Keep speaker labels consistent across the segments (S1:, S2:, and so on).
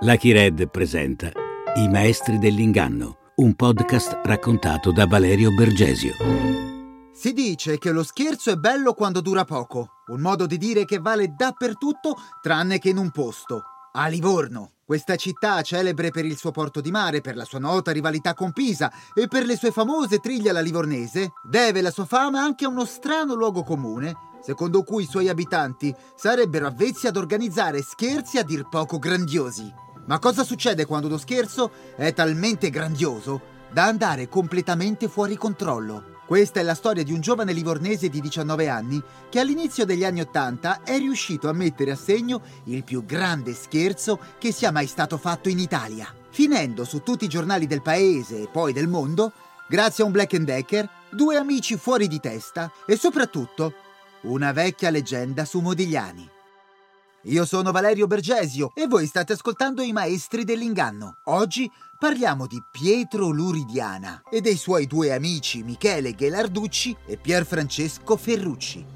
S1: Lucky Red presenta I maestri dell'inganno, un podcast raccontato da Valerio Bergesio.
S2: Si dice che lo scherzo è bello quando dura poco, un modo di dire che vale dappertutto tranne che in un posto, a Livorno. Questa città, celebre per il suo porto di mare, per la sua nota rivalità con Pisa e per le sue famose triglie alla livornese, deve la sua fama anche a uno strano luogo comune, secondo cui i suoi abitanti sarebbero avvezzi ad organizzare scherzi a dir poco grandiosi. Ma cosa succede quando uno scherzo è talmente grandioso da andare completamente fuori controllo? Questa è la storia di un giovane livornese di 19 anni che all'inizio degli anni 80 è riuscito a mettere a segno il più grande scherzo che sia mai stato fatto in Italia, finendo su tutti i giornali del paese e poi del mondo, grazie a un Black Decker, due amici fuori di testa e soprattutto una vecchia leggenda su Modigliani. Io sono Valerio Bergesio e voi state ascoltando i Maestri dell'Inganno. Oggi parliamo di Pietro Luridiana e dei suoi due amici Michele Ghelarducci e Pier Francesco Ferrucci.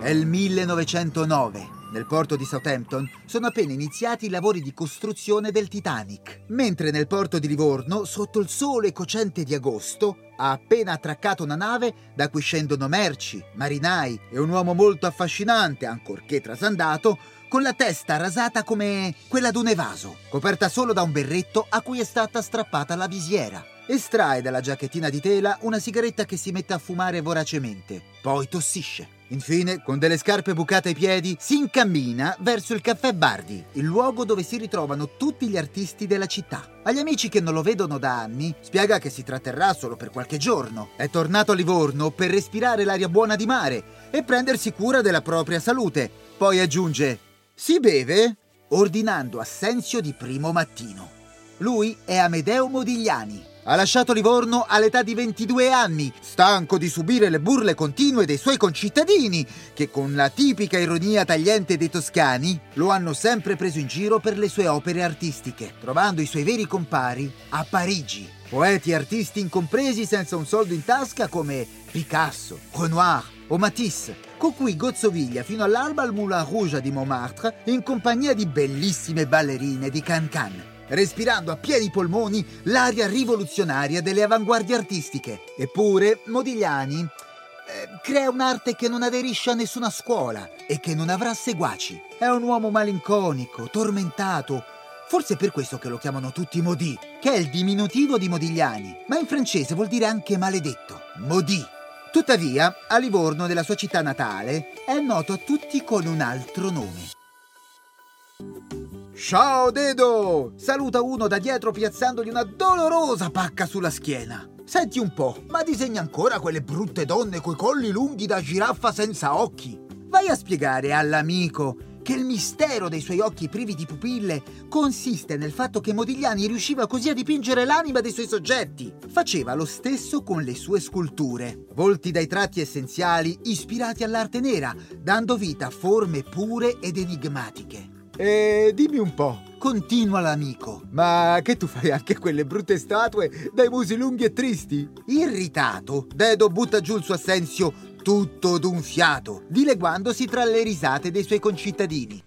S2: È il 1909. Nel porto di Southampton sono appena iniziati i lavori di costruzione del Titanic, mentre nel porto di Livorno, sotto il sole cocente di agosto, ha appena attraccato una nave da cui scendono merci, marinai e un uomo molto affascinante, ancorché trasandato, con la testa rasata come quella d'un evaso, coperta solo da un berretto a cui è stata strappata la visiera. Estrae dalla giacchettina di tela una sigaretta che si mette a fumare voracemente, poi tossisce. Infine, con delle scarpe bucate ai piedi, si incammina verso il caffè Bardi, il luogo dove si ritrovano tutti gli artisti della città. Agli amici che non lo vedono da anni, spiega che si tratterrà solo per qualche giorno. È tornato a Livorno per respirare l'aria buona di mare e prendersi cura della propria salute. Poi aggiunge: Si beve? ordinando assenzio di primo mattino. Lui è Amedeo Modigliani ha lasciato Livorno all'età di 22 anni, stanco di subire le burle continue dei suoi concittadini, che con la tipica ironia tagliente dei toscani lo hanno sempre preso in giro per le sue opere artistiche, trovando i suoi veri compari a Parigi. Poeti e artisti incompresi senza un soldo in tasca come Picasso, Renoir o Matisse, con cui gozzoviglia fino all'alba al Moulin Rouge di Montmartre in compagnia di bellissime ballerine di Cancan respirando a pieni polmoni l'aria rivoluzionaria delle avanguardie artistiche. Eppure Modigliani eh, crea un'arte che non aderisce a nessuna scuola e che non avrà seguaci. È un uomo malinconico, tormentato. Forse è per questo che lo chiamano tutti Modi, che è il diminutivo di Modigliani, ma in francese vuol dire anche maledetto. Modi. Tuttavia, a Livorno, nella sua città natale, è noto a tutti con un altro nome. Ciao Dedo! Saluta uno da dietro piazzandogli una dolorosa pacca sulla schiena. Senti un po', ma disegna ancora quelle brutte donne coi colli lunghi da giraffa senza occhi? Vai a spiegare all'amico che il mistero dei suoi occhi privi di pupille consiste nel fatto che Modigliani riusciva così a dipingere l'anima dei suoi soggetti. Faceva lo stesso con le sue sculture, volti dai tratti essenziali ispirati all'arte nera, dando vita a forme pure ed enigmatiche. E dimmi un po', continua l'amico, ma che tu fai anche quelle brutte statue dai musi lunghi e tristi? Irritato, Dedo butta giù il suo assenzio tutto d'un fiato, dileguandosi tra le risate dei suoi concittadini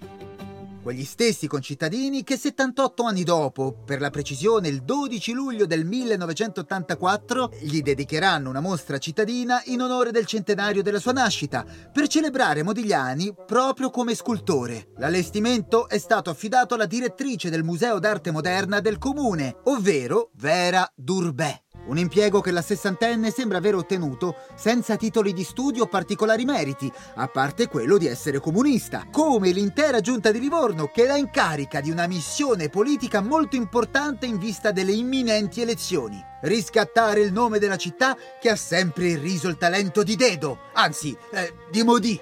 S2: quegli stessi concittadini che 78 anni dopo, per la precisione il 12 luglio del 1984, gli dedicheranno una mostra cittadina in onore del centenario della sua nascita, per celebrare Modigliani proprio come scultore. L'allestimento è stato affidato alla direttrice del Museo d'arte moderna del comune, ovvero Vera Durbet. Un impiego che la sessantenne sembra aver ottenuto senza titoli di studio o particolari meriti, a parte quello di essere comunista, come l'intera giunta di Livorno che la incarica di una missione politica molto importante in vista delle imminenti elezioni. Riscattare il nome della città che ha sempre irriso il talento di Dedo, anzi, eh, di Modi.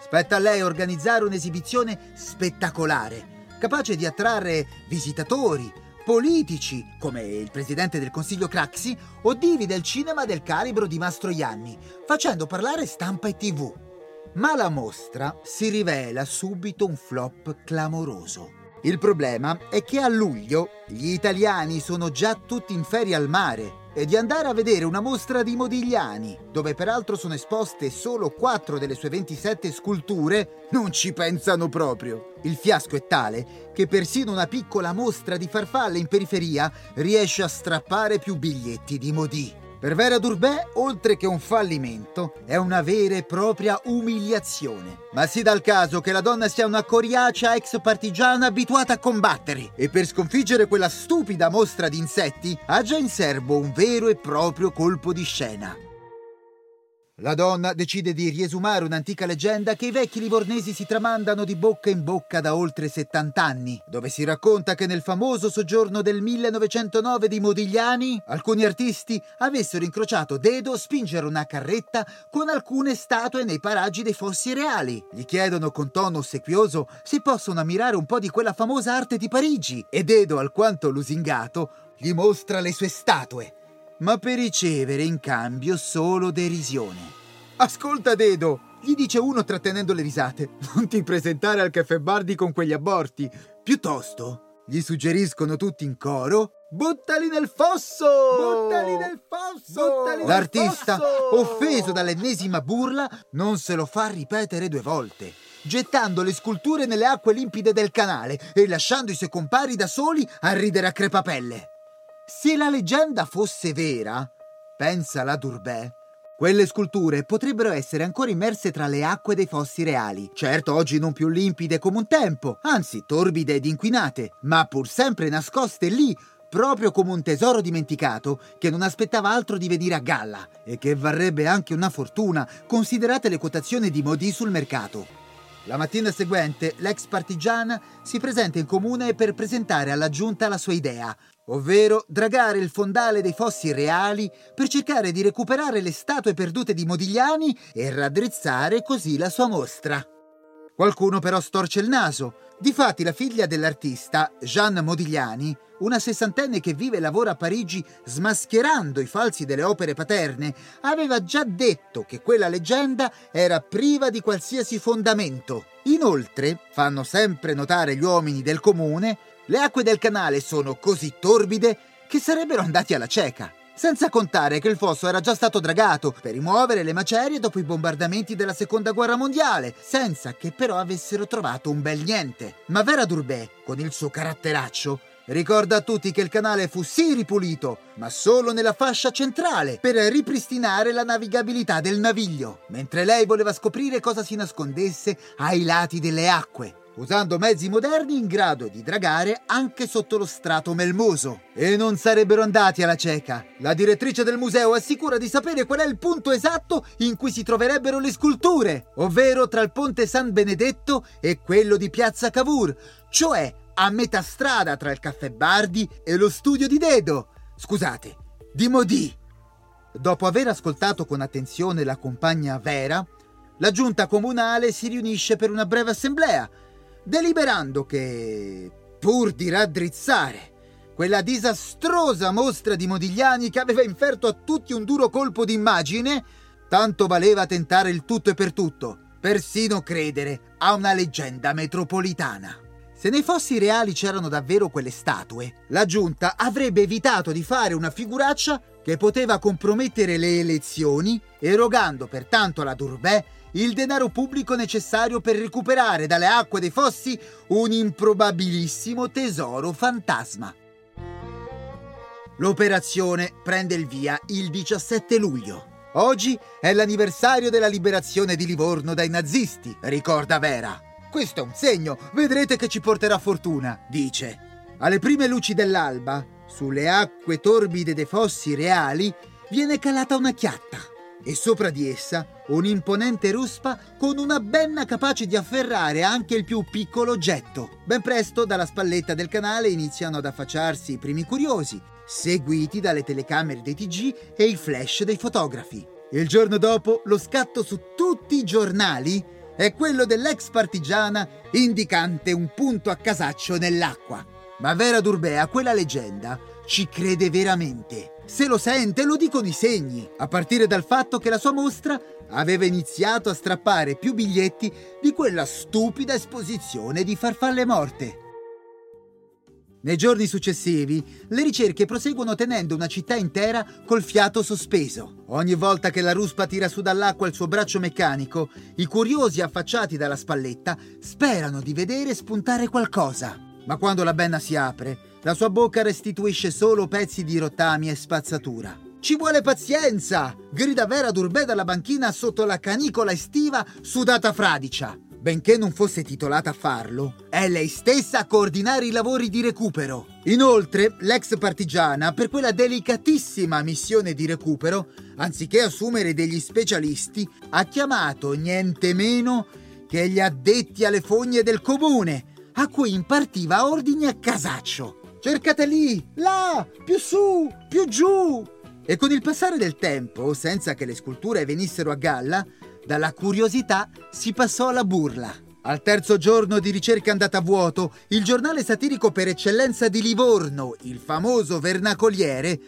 S2: Spetta a lei organizzare un'esibizione spettacolare, capace di attrarre visitatori, politici, come il presidente del Consiglio Craxi, o divi del cinema del calibro di Mastroianni, facendo parlare stampa e tv. Ma la mostra si rivela subito un flop clamoroso. Il problema è che a luglio gli italiani sono già tutti in ferie al mare e di andare a vedere una mostra di Modigliani, dove peraltro sono esposte solo 4 delle sue 27 sculture, non ci pensano proprio. Il fiasco è tale che persino una piccola mostra di farfalle in periferia riesce a strappare più biglietti di Modi. Per Vera Durbè, oltre che un fallimento, è una vera e propria umiliazione. Ma si dà il caso che la donna sia una coriacea ex partigiana abituata a combattere e per sconfiggere quella stupida mostra di insetti ha già in serbo un vero e proprio colpo di scena. La donna decide di riesumare un'antica leggenda che i vecchi livornesi si tramandano di bocca in bocca da oltre 70 anni, dove si racconta che nel famoso soggiorno del 1909 di Modigliani alcuni artisti avessero incrociato Dedo spingere una carretta con alcune statue nei paraggi dei fossi reali. Gli chiedono con tono ossequioso se possono ammirare un po' di quella famosa arte di Parigi e Dedo, alquanto lusingato, gli mostra le sue statue ma per ricevere in cambio solo derisione. Ascolta, Dedo, gli dice uno trattenendo le risate, non ti presentare al caffè Bardi con quegli aborti. Piuttosto, gli suggeriscono tutti in coro Buttali nel fosso!
S3: Buttali nel fosso!
S2: Buttali L'artista, fosso! offeso dall'ennesima burla, non se lo fa ripetere due volte, gettando le sculture nelle acque limpide del canale e lasciando i suoi compari da soli a ridere a crepapelle. Se la leggenda fosse vera, pensa la Durbè, quelle sculture potrebbero essere ancora immerse tra le acque dei fossi reali. Certo, oggi non più limpide come un tempo, anzi torbide ed inquinate, ma pur sempre nascoste lì, proprio come un tesoro dimenticato che non aspettava altro di venire a galla e che varrebbe anche una fortuna, considerate le quotazioni di Modi sul mercato. La mattina seguente, l'ex partigiana si presenta in comune per presentare alla giunta la sua idea, ovvero dragare il fondale dei fossi reali per cercare di recuperare le statue perdute di Modigliani e raddrizzare così la sua mostra. Qualcuno però storce il naso. Difatti la figlia dell'artista, Jeanne Modigliani, una sessantenne che vive e lavora a Parigi smascherando i falsi delle opere paterne, aveva già detto che quella leggenda era priva di qualsiasi fondamento. Inoltre, fanno sempre notare gli uomini del comune, le acque del canale sono così torbide che sarebbero andati alla cieca. Senza contare che il fosso era già stato dragato per rimuovere le macerie dopo i bombardamenti della seconda guerra mondiale, senza che però avessero trovato un bel niente. Ma Vera Durbet, con il suo caratteraccio, ricorda a tutti che il canale fu sì ripulito, ma solo nella fascia centrale, per ripristinare la navigabilità del naviglio, mentre lei voleva scoprire cosa si nascondesse ai lati delle acque usando mezzi moderni in grado di dragare anche sotto lo strato melmoso. E non sarebbero andati alla cieca. La direttrice del museo assicura di sapere qual è il punto esatto in cui si troverebbero le sculture, ovvero tra il ponte San Benedetto e quello di Piazza Cavour, cioè a metà strada tra il caffè Bardi e lo studio di Dedo. Scusate, di Modi. Dopo aver ascoltato con attenzione la compagna Vera, la giunta comunale si riunisce per una breve assemblea deliberando che, pur di raddrizzare quella disastrosa mostra di Modigliani che aveva inferto a tutti un duro colpo d'immagine, tanto valeva tentare il tutto e per tutto, persino credere a una leggenda metropolitana. Se nei fossi reali c'erano davvero quelle statue, la giunta avrebbe evitato di fare una figuraccia che poteva compromettere le elezioni, erogando pertanto alla Durbè il denaro pubblico necessario per recuperare dalle acque dei fossi un improbabilissimo tesoro fantasma. L'operazione prende il via il 17 luglio. Oggi è l'anniversario della liberazione di Livorno dai nazisti, ricorda Vera. Questo è un segno, vedrete che ci porterà fortuna, dice. Alle prime luci dell'alba, sulle acque torbide dei fossi reali, viene calata una chiatta e sopra di essa un'imponente ruspa con una benna capace di afferrare anche il più piccolo oggetto. Ben presto dalla spalletta del canale iniziano ad affacciarsi i primi curiosi, seguiti dalle telecamere dei TG e i flash dei fotografi. Il giorno dopo lo scatto su tutti i giornali è quello dell'ex partigiana indicante un punto a casaccio nell'acqua. Ma Vera Durbea quella leggenda ci crede veramente. Se lo sente, lo dicono i segni, a partire dal fatto che la sua mostra aveva iniziato a strappare più biglietti di quella stupida esposizione di farfalle morte. Nei giorni successivi, le ricerche proseguono tenendo una città intera col fiato sospeso. Ogni volta che la ruspa tira su dall'acqua il suo braccio meccanico, i curiosi affacciati dalla spalletta sperano di vedere spuntare qualcosa. Ma quando la benna si apre, la sua bocca restituisce solo pezzi di rottami e spazzatura. Ci vuole pazienza! grida Vera Durbè dalla banchina sotto la canicola estiva sudata fradicia benché non fosse titolata a farlo, è lei stessa a coordinare i lavori di recupero. Inoltre, l'ex partigiana, per quella delicatissima missione di recupero, anziché assumere degli specialisti, ha chiamato niente meno che gli addetti alle fogne del comune, a cui impartiva ordini a casaccio. Cercate lì, là, più su, più giù. E con il passare del tempo, senza che le sculture venissero a galla, dalla curiosità si passò alla burla. Al terzo giorno di ricerca andata a vuoto, il giornale satirico per eccellenza di Livorno, il famoso Vernacoliere,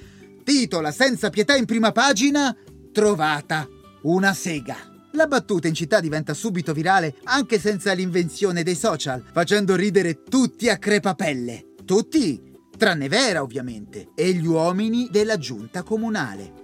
S2: titola senza pietà in prima pagina Trovata una sega. La battuta in città diventa subito virale anche senza l'invenzione dei social, facendo ridere tutti a crepapelle. Tutti, tranne Vera ovviamente, e gli uomini della giunta comunale.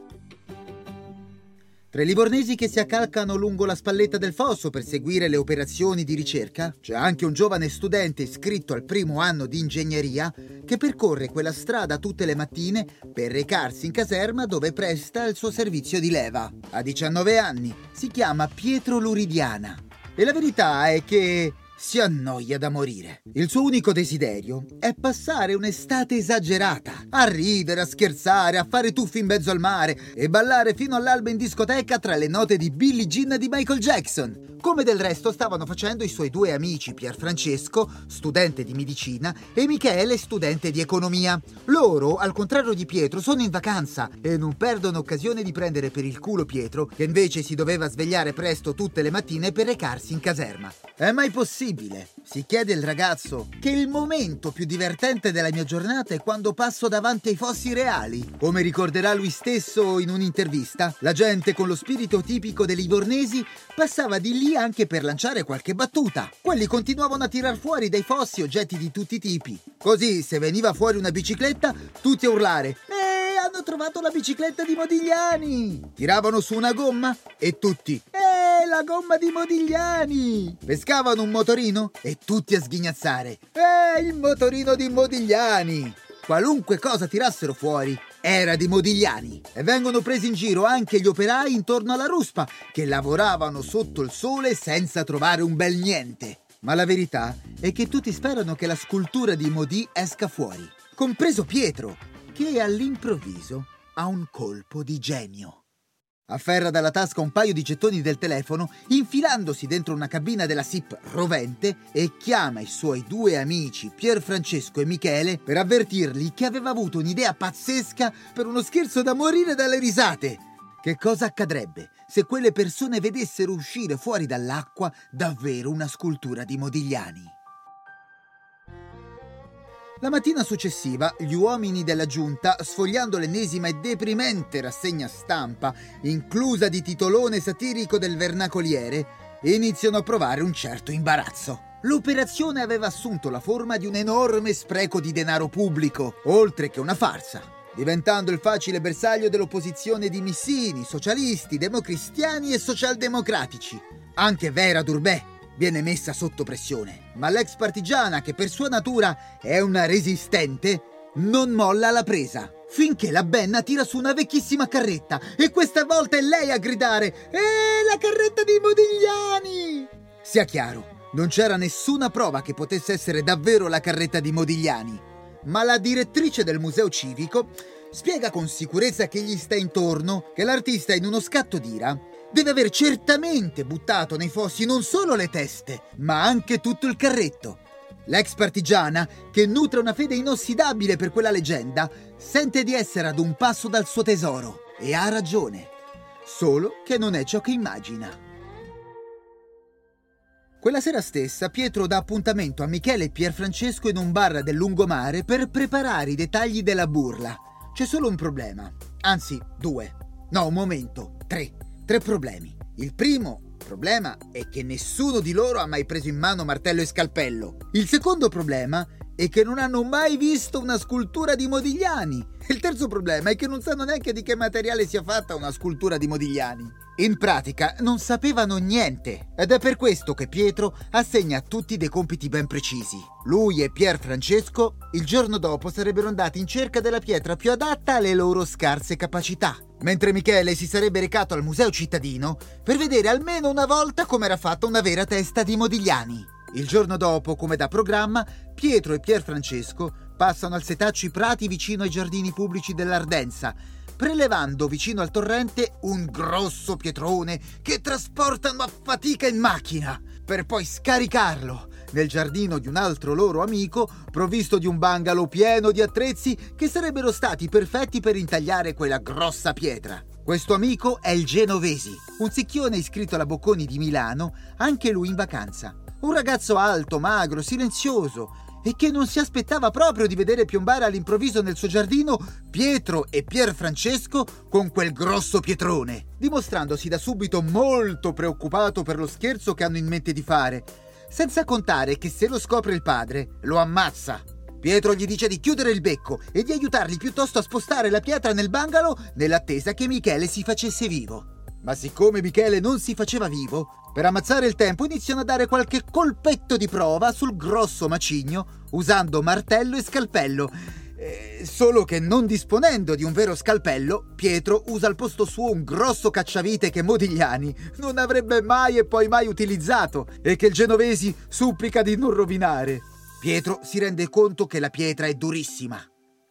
S2: Tra i livornesi che si accalcano lungo la spalletta del fosso per seguire le operazioni di ricerca, c'è anche un giovane studente iscritto al primo anno di ingegneria che percorre quella strada tutte le mattine per recarsi in caserma dove presta il suo servizio di leva. Ha 19 anni, si chiama Pietro Luridiana. E la verità è che si annoia da morire. Il suo unico desiderio è passare un'estate esagerata, a ridere, a scherzare, a fare tuffi in mezzo al mare e ballare fino all'alba in discoteca tra le note di Billie Jean di Michael Jackson, come del resto stavano facendo i suoi due amici Pier Francesco, studente di medicina, e Michele, studente di economia. Loro, al contrario di Pietro, sono in vacanza e non perdono occasione di prendere per il culo Pietro, che invece si doveva svegliare presto tutte le mattine per recarsi in caserma. È mai possibile? Possibile? Si chiede il ragazzo che il momento più divertente della mia giornata è quando passo davanti ai fossi reali. Come ricorderà lui stesso in un'intervista, la gente con lo spirito tipico dei livornesi passava di lì anche per lanciare qualche battuta. Quelli continuavano a tirar fuori dai fossi oggetti di tutti i tipi. Così, se veniva fuori una bicicletta, tutti a urlare Ehi, hanno trovato la bicicletta di Modigliani! Tiravano su una gomma e tutti Ehi, la gomma di Modigliani! Pescavano un motorino e tutti a sghignazzare. Eh, il motorino di Modigliani! Qualunque cosa tirassero fuori era di Modigliani e vengono presi in giro anche gli operai intorno alla ruspa che lavoravano sotto il sole senza trovare un bel niente. Ma la verità è che tutti sperano che la scultura di Modi esca fuori, compreso Pietro, che all'improvviso ha un colpo di genio. Afferra dalla tasca un paio di gettoni del telefono, infilandosi dentro una cabina della SIP rovente e chiama i suoi due amici Pier Francesco e Michele per avvertirli che aveva avuto un'idea pazzesca per uno scherzo da morire dalle risate. Che cosa accadrebbe se quelle persone vedessero uscire fuori dall'acqua davvero una scultura di Modigliani? La mattina successiva, gli uomini della giunta, sfogliando l'ennesima e deprimente rassegna stampa, inclusa di titolone satirico del vernacoliere, iniziano a provare un certo imbarazzo. L'operazione aveva assunto la forma di un enorme spreco di denaro pubblico, oltre che una farsa, diventando il facile bersaglio dell'opposizione di missini, socialisti, democristiani e socialdemocratici. Anche Vera Durbè, viene messa sotto pressione, ma l'ex partigiana, che per sua natura è una resistente, non molla la presa. Finché la Benna tira su una vecchissima carretta e questa volta è lei a gridare «Eh, la carretta di Modigliani!» Sia chiaro, non c'era nessuna prova che potesse essere davvero la carretta di Modigliani, ma la direttrice del museo civico spiega con sicurezza che gli sta intorno che l'artista in uno scatto d'ira deve aver certamente buttato nei fossi non solo le teste, ma anche tutto il carretto. L'ex partigiana, che nutre una fede inossidabile per quella leggenda, sente di essere ad un passo dal suo tesoro e ha ragione, solo che non è ciò che immagina. Quella sera stessa Pietro dà appuntamento a Michele e Pierfrancesco in un bar del lungomare per preparare i dettagli della burla. C'è solo un problema, anzi due. No, un momento, tre tre problemi. Il primo problema è che nessuno di loro ha mai preso in mano martello e scalpello. Il secondo problema e che non hanno mai visto una scultura di Modigliani. Il terzo problema è che non sanno neanche di che materiale sia fatta una scultura di Modigliani. In pratica non sapevano niente ed è per questo che Pietro assegna a tutti dei compiti ben precisi. Lui e Pier Francesco il giorno dopo sarebbero andati in cerca della pietra più adatta alle loro scarse capacità mentre Michele si sarebbe recato al museo cittadino per vedere almeno una volta come era fatta una vera testa di Modigliani. Il giorno dopo, come da programma, Pietro e Pier Francesco passano al setacci prati vicino ai giardini pubblici dell'Ardenza, prelevando vicino al torrente un grosso pietrone che trasportano a fatica in macchina, per poi scaricarlo nel giardino di un altro loro amico, provvisto di un bungalow pieno di attrezzi che sarebbero stati perfetti per intagliare quella grossa pietra. Questo amico è il Genovesi, un sicchione iscritto alla Bocconi di Milano, anche lui in vacanza. Un ragazzo alto, magro, silenzioso e che non si aspettava proprio di vedere piombare all'improvviso nel suo giardino Pietro e Pier Francesco con quel grosso pietrone, dimostrandosi da subito molto preoccupato per lo scherzo che hanno in mente di fare senza contare che se lo scopre il padre, lo ammazza. Pietro gli dice di chiudere il becco e di aiutargli piuttosto a spostare la pietra nel bungalow nell'attesa che Michele si facesse vivo. Ma siccome Michele non si faceva vivo, per ammazzare il tempo iniziano a dare qualche colpetto di prova sul grosso macigno usando martello e scalpello eh, solo che non disponendo di un vero scalpello, Pietro usa al posto suo un grosso cacciavite che Modigliani non avrebbe mai e poi mai utilizzato e che il Genovesi supplica di non rovinare. Pietro si rende conto che la pietra è durissima.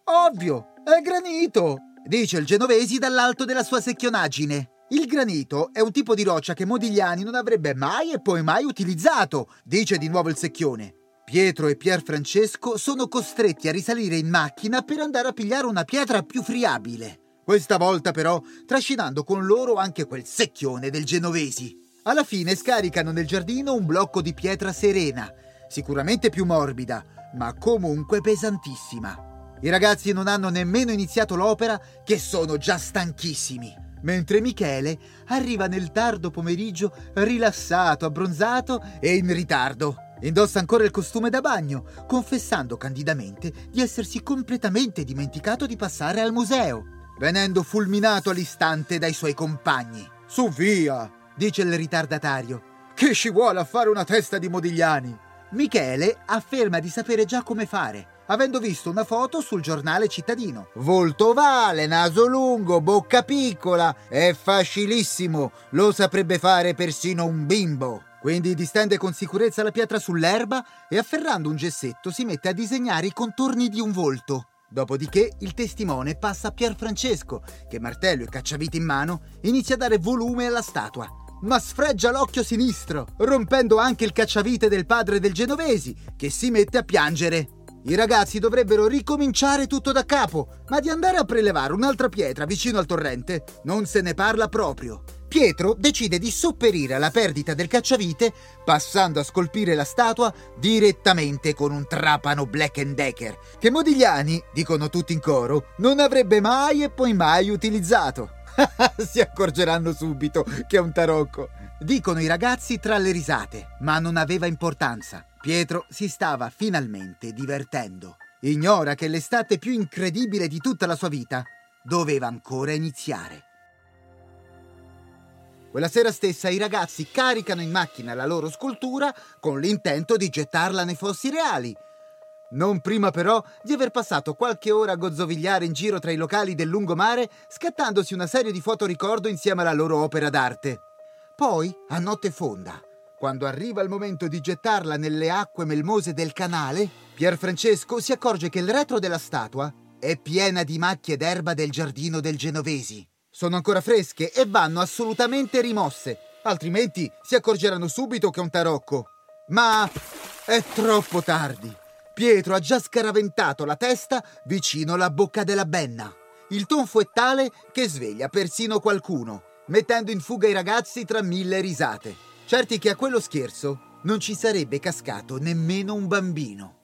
S2: Ovvio, è granito, dice il Genovesi dall'alto della sua secchionaggine. Il granito è un tipo di roccia che Modigliani non avrebbe mai e poi mai utilizzato, dice di nuovo il secchione. Pietro e Pier Francesco sono costretti a risalire in macchina per andare a pigliare una pietra più friabile. Questa volta però trascinando con loro anche quel secchione del Genovesi. Alla fine scaricano nel giardino un blocco di pietra serena, sicuramente più morbida, ma comunque pesantissima. I ragazzi non hanno nemmeno iniziato l'opera che sono già stanchissimi, mentre Michele arriva nel tardo pomeriggio rilassato, abbronzato e in ritardo. Indossa ancora il costume da bagno, confessando candidamente di essersi completamente dimenticato di passare al museo, venendo fulminato all'istante dai suoi compagni. Su via, dice il ritardatario. Che ci vuole a fare una testa di Modigliani? Michele afferma di sapere già come fare, avendo visto una foto sul giornale cittadino. Volto ovale, naso lungo, bocca piccola, è facilissimo, lo saprebbe fare persino un bimbo. Quindi distende con sicurezza la pietra sull'erba e afferrando un gessetto si mette a disegnare i contorni di un volto. Dopodiché il testimone passa a Pier Francesco, che martello e cacciavite in mano inizia a dare volume alla statua. Ma sfreggia l'occhio sinistro, rompendo anche il cacciavite del padre del Genovesi, che si mette a piangere. I ragazzi dovrebbero ricominciare tutto da capo, ma di andare a prelevare un'altra pietra vicino al torrente non se ne parla proprio. Pietro decide di sopperire alla perdita del cacciavite passando a scolpire la statua direttamente con un trapano Black Decker, che Modigliani, dicono tutti in coro, non avrebbe mai e poi mai utilizzato. si accorgeranno subito che è un tarocco. Dicono i ragazzi tra le risate, ma non aveva importanza. Pietro si stava finalmente divertendo. Ignora che l'estate più incredibile di tutta la sua vita doveva ancora iniziare. Quella sera stessa i ragazzi caricano in macchina la loro scultura con l'intento di gettarla nei fossi reali. Non prima però di aver passato qualche ora a gozzovigliare in giro tra i locali del lungomare, scattandosi una serie di foto ricordo insieme alla loro opera d'arte. Poi, a notte fonda, quando arriva il momento di gettarla nelle acque melmose del canale, Pier Francesco si accorge che il retro della statua è piena di macchie d'erba del giardino del Genovesi. Sono ancora fresche e vanno assolutamente rimosse, altrimenti si accorgeranno subito che è un tarocco. Ma è troppo tardi. Pietro ha già scaraventato la testa vicino alla bocca della benna. Il tonfo è tale che sveglia persino qualcuno, mettendo in fuga i ragazzi tra mille risate, certi che a quello scherzo non ci sarebbe cascato nemmeno un bambino.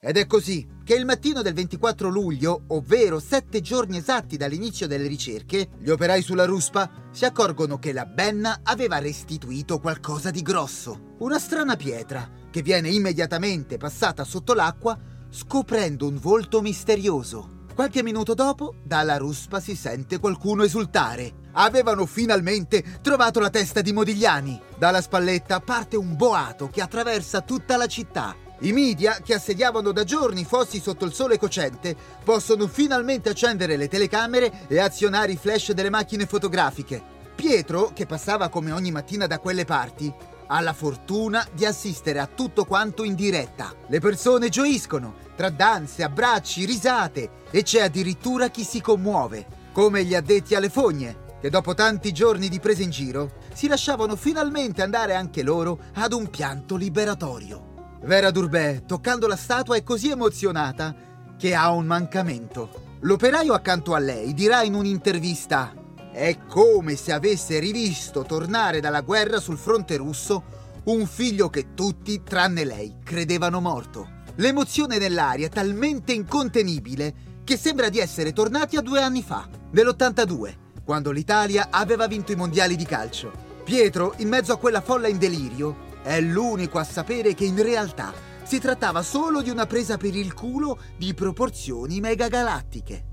S2: Ed è così che il mattino del 24 luglio, ovvero sette giorni esatti dall'inizio delle ricerche, gli operai sulla ruspa si accorgono che la Benna aveva restituito qualcosa di grosso. Una strana pietra che viene immediatamente passata sotto l'acqua scoprendo un volto misterioso. Qualche minuto dopo, dalla ruspa si sente qualcuno esultare. Avevano finalmente trovato la testa di Modigliani. Dalla spalletta parte un boato che attraversa tutta la città. I media, che assediavano da giorni fossi sotto il sole cocente, possono finalmente accendere le telecamere e azionare i flash delle macchine fotografiche. Pietro, che passava come ogni mattina da quelle parti, ha la fortuna di assistere a tutto quanto in diretta. Le persone gioiscono, tra danze, abbracci, risate e c'è addirittura chi si commuove, come gli addetti alle fogne, che dopo tanti giorni di presa in giro si lasciavano finalmente andare anche loro ad un pianto liberatorio. Vera Durbè, toccando la statua, è così emozionata che ha un mancamento. L'operaio accanto a lei dirà in un'intervista è come se avesse rivisto tornare dalla guerra sul fronte russo un figlio che tutti, tranne lei, credevano morto. L'emozione nell'aria è talmente incontenibile che sembra di essere tornati a due anni fa, nell'82, quando l'Italia aveva vinto i mondiali di calcio. Pietro, in mezzo a quella folla in delirio, è l'unico a sapere che in realtà si trattava solo di una presa per il culo di proporzioni megagalattiche.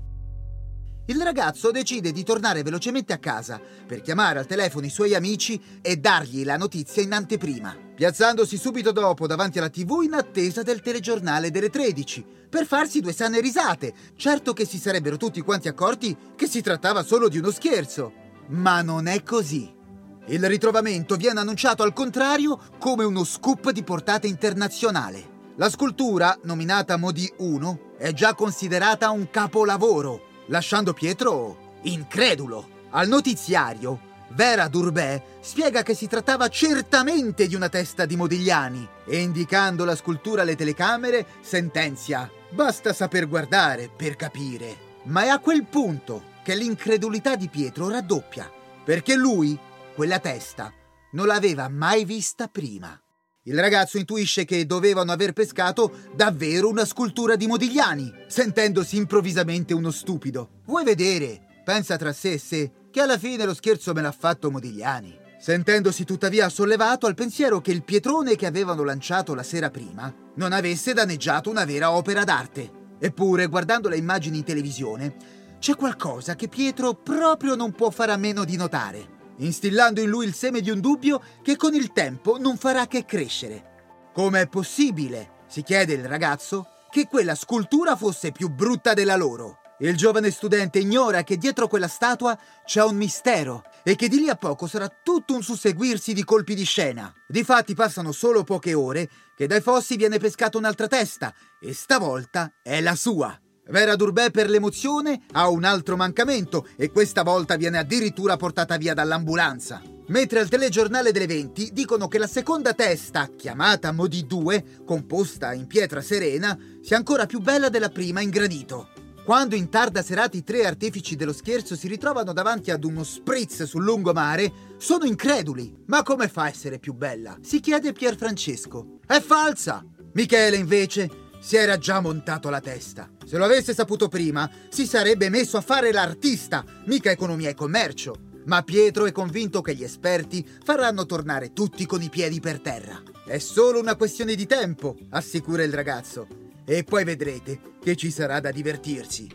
S2: Il ragazzo decide di tornare velocemente a casa per chiamare al telefono i suoi amici e dargli la notizia in anteprima, piazzandosi subito dopo davanti alla tv in attesa del telegiornale delle 13, per farsi due sane risate, certo che si sarebbero tutti quanti accorti che si trattava solo di uno scherzo. Ma non è così. Il ritrovamento viene annunciato al contrario come uno scoop di portata internazionale. La scultura, nominata Modi 1, è già considerata un capolavoro lasciando Pietro incredulo. Al notiziario, Vera Durbè spiega che si trattava certamente di una testa di Modigliani e indicando la scultura alle telecamere sentenzia basta saper guardare per capire. Ma è a quel punto che l'incredulità di Pietro raddoppia, perché lui, quella testa, non l'aveva mai vista prima. Il ragazzo intuisce che dovevano aver pescato davvero una scultura di Modigliani, sentendosi improvvisamente uno stupido. Vuoi vedere? Pensa tra sé e sé che alla fine lo scherzo me l'ha fatto Modigliani. Sentendosi tuttavia sollevato al pensiero che il pietrone che avevano lanciato la sera prima non avesse danneggiato una vera opera d'arte. Eppure, guardando le immagini in televisione, c'è qualcosa che Pietro proprio non può fare a meno di notare instillando in lui il seme di un dubbio che con il tempo non farà che crescere. Com'è possibile, si chiede il ragazzo, che quella scultura fosse più brutta della loro? Il giovane studente ignora che dietro quella statua c'è un mistero e che di lì a poco sarà tutto un susseguirsi di colpi di scena. Difatti passano solo poche ore che dai fossi viene pescata un'altra testa e stavolta è la sua. Vera Durbè per l'emozione ha un altro mancamento e questa volta viene addirittura portata via dall'ambulanza. Mentre al telegiornale delle 20 dicono che la seconda testa, chiamata Modi 2, composta in pietra serena, sia ancora più bella della prima in granito. Quando in tarda serata i tre artefici dello scherzo si ritrovano davanti ad uno spritz sul lungomare, sono increduli. Ma come fa a essere più bella? Si chiede Pier Francesco. È falsa! Michele invece si era già montato la testa. Se lo avesse saputo prima, si sarebbe messo a fare l'artista, mica economia e commercio. Ma Pietro è convinto che gli esperti faranno tornare tutti con i piedi per terra. È solo una questione di tempo, assicura il ragazzo. E poi vedrete che ci sarà da divertirci.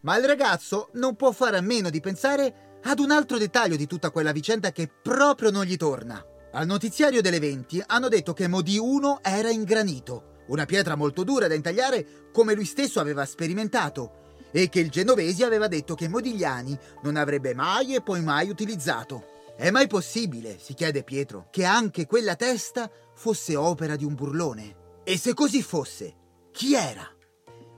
S2: Ma il ragazzo non può fare a meno di pensare ad un altro dettaglio di tutta quella vicenda che proprio non gli torna. Al notiziario delle 20 hanno detto che Modi 1 era in granito una pietra molto dura da intagliare come lui stesso aveva sperimentato e che il genovesi aveva detto che Modigliani non avrebbe mai e poi mai utilizzato. È mai possibile, si chiede Pietro, che anche quella testa fosse opera di un burlone? E se così fosse, chi era?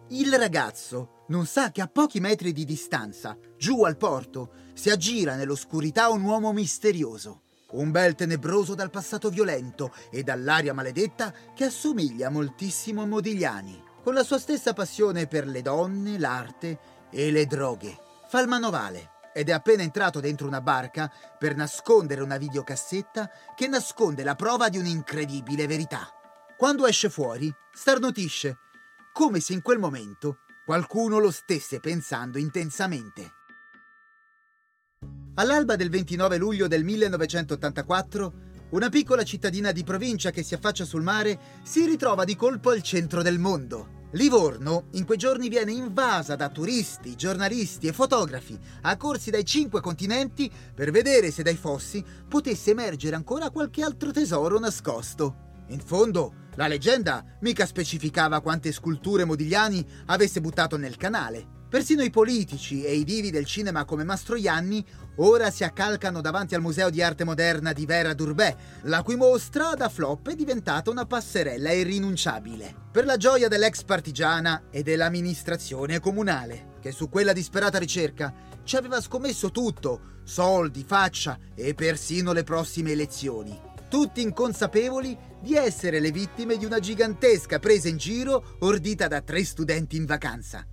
S2: Il ragazzo non sa che a pochi metri di distanza, giù al porto, si aggira nell'oscurità un uomo misterioso. Un bel tenebroso dal passato violento e dall'aria maledetta che assomiglia moltissimo a Modigliani, con la sua stessa passione per le donne, l'arte e le droghe. Fa il manovale ed è appena entrato dentro una barca per nascondere una videocassetta che nasconde la prova di un'incredibile verità. Quando esce fuori, starnutisce, come se in quel momento qualcuno lo stesse pensando intensamente. All'alba del 29 luglio del 1984, una piccola cittadina di provincia che si affaccia sul mare, si ritrova di colpo al centro del mondo. Livorno in quei giorni viene invasa da turisti, giornalisti e fotografi accorsi dai cinque continenti per vedere se dai fossi potesse emergere ancora qualche altro tesoro nascosto. In fondo, la leggenda mica specificava quante sculture Modigliani avesse buttato nel canale. Persino i politici e i divi del cinema come Mastroianni ora si accalcano davanti al Museo di Arte Moderna di Vera Durbet, la cui mostra da flop è diventata una passerella irrinunciabile. Per la gioia dell'ex partigiana e dell'amministrazione comunale, che su quella disperata ricerca ci aveva scommesso tutto, soldi, faccia e persino le prossime elezioni. Tutti inconsapevoli di essere le vittime di una gigantesca presa in giro ordita da tre studenti in vacanza.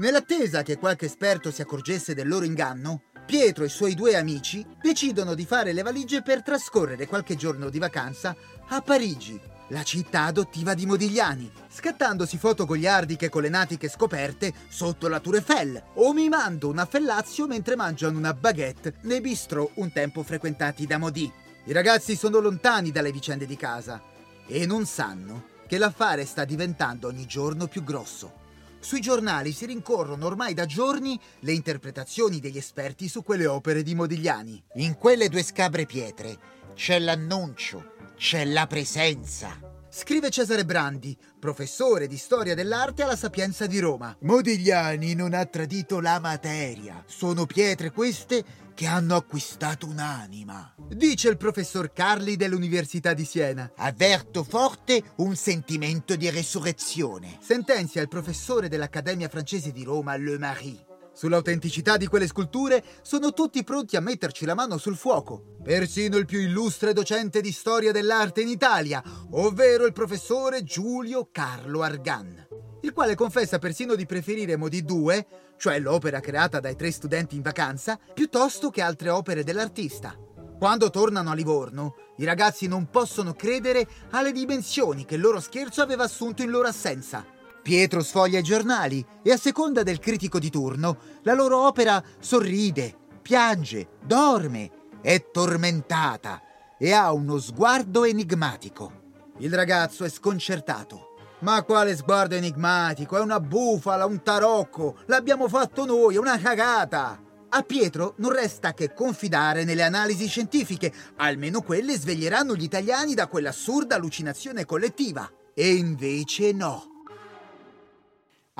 S2: Nell'attesa che qualche esperto si accorgesse del loro inganno, Pietro e i suoi due amici decidono di fare le valigie per trascorrere qualche giorno di vacanza a Parigi, la città adottiva di Modigliani, scattandosi foto goliardiche con le natiche scoperte sotto la Tour Eiffel o mimando una fellazio mentre mangiano una baguette nei bistrò un tempo frequentati da Modi. I ragazzi sono lontani dalle vicende di casa e non sanno che l'affare sta diventando ogni giorno più grosso. Sui giornali si rincorrono ormai da giorni le interpretazioni degli esperti su quelle opere di Modigliani.
S4: In quelle due scabre pietre c'è l'annuncio, c'è la presenza.
S2: Scrive Cesare Brandi, professore di storia dell'arte alla Sapienza di Roma.
S4: Modigliani non ha tradito la materia. Sono pietre queste che hanno acquistato un'anima.
S2: Dice il professor Carli dell'Università di Siena.
S4: Avverto forte un sentimento di resurrezione.
S2: Sentenzia il professore dell'Accademia francese di Roma, Le Marie. Sull'autenticità di quelle sculture sono tutti pronti a metterci la mano sul fuoco. Persino il più illustre docente di storia dell'arte in Italia, ovvero il professore Giulio Carlo Argan, il quale confessa persino di preferire Modi 2, cioè l'opera creata dai tre studenti in vacanza, piuttosto che altre opere dell'artista. Quando tornano a Livorno, i ragazzi non possono credere alle dimensioni che il loro scherzo aveva assunto in loro assenza. Pietro sfoglia i giornali e a seconda del critico di turno, la loro opera sorride, piange, dorme, è tormentata e ha uno sguardo enigmatico. Il ragazzo è sconcertato. Ma quale sguardo enigmatico? È una bufala, un tarocco. L'abbiamo fatto noi, è una cagata. A Pietro non resta che confidare nelle analisi scientifiche, almeno quelle sveglieranno gli italiani da quell'assurda allucinazione collettiva. E invece no.